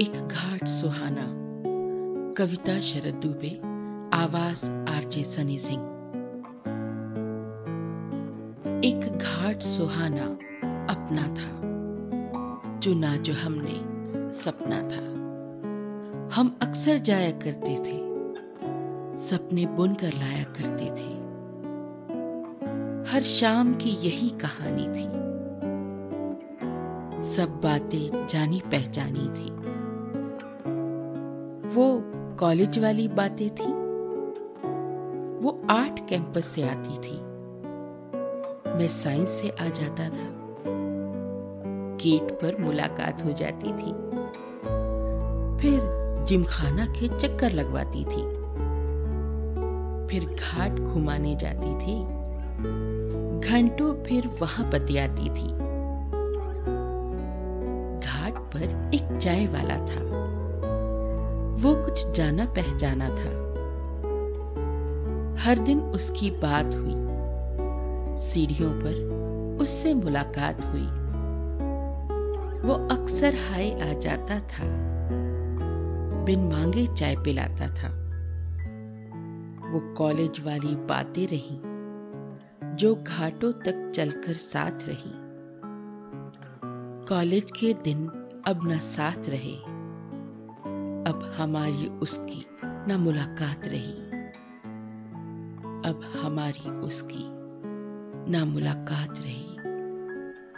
एक घाट सुहाना। कविता शरद दुबे, आवाज़ आरजे सनी सिंह। एक घाट सुहाना अपना था चुना जो हमने सपना था। हम अक्सर जाया करते थे, सपने बुन कर लाया करते थे। हर शाम की यही कहानी थी। सब बातें जानी पहचानी थी। वो कॉलेज वाली बातें थी। वो आर्ट कैंपस से आती थी। मैं साइंस से आ जाता था। गेट पर मुलाकात हो जाती थी। फिर जिमखाना के चक्कर लगवाती थी। फिर घाट घुमाने जाती थी। घंटों फिर वहाँ बतियाती थी। घाट पर एक चाय वाला था। वो कुछ जाना पहचाना था। हर दिन उसकी बात हुई। सीढ़ियों पर उससे मुलाकात हुई। वो अक्सर हाय आ जाता था। बिन मांगे चाय पिलाता था। वो कॉलेज वाली बातें रही। जो घाटों तक चलकर साथ रही। कॉलेज के दिन अब न साथ रहे। अब हमारी उसकी न मुलाकात रही। अब हमारी उसकी ना मुलाकात रही।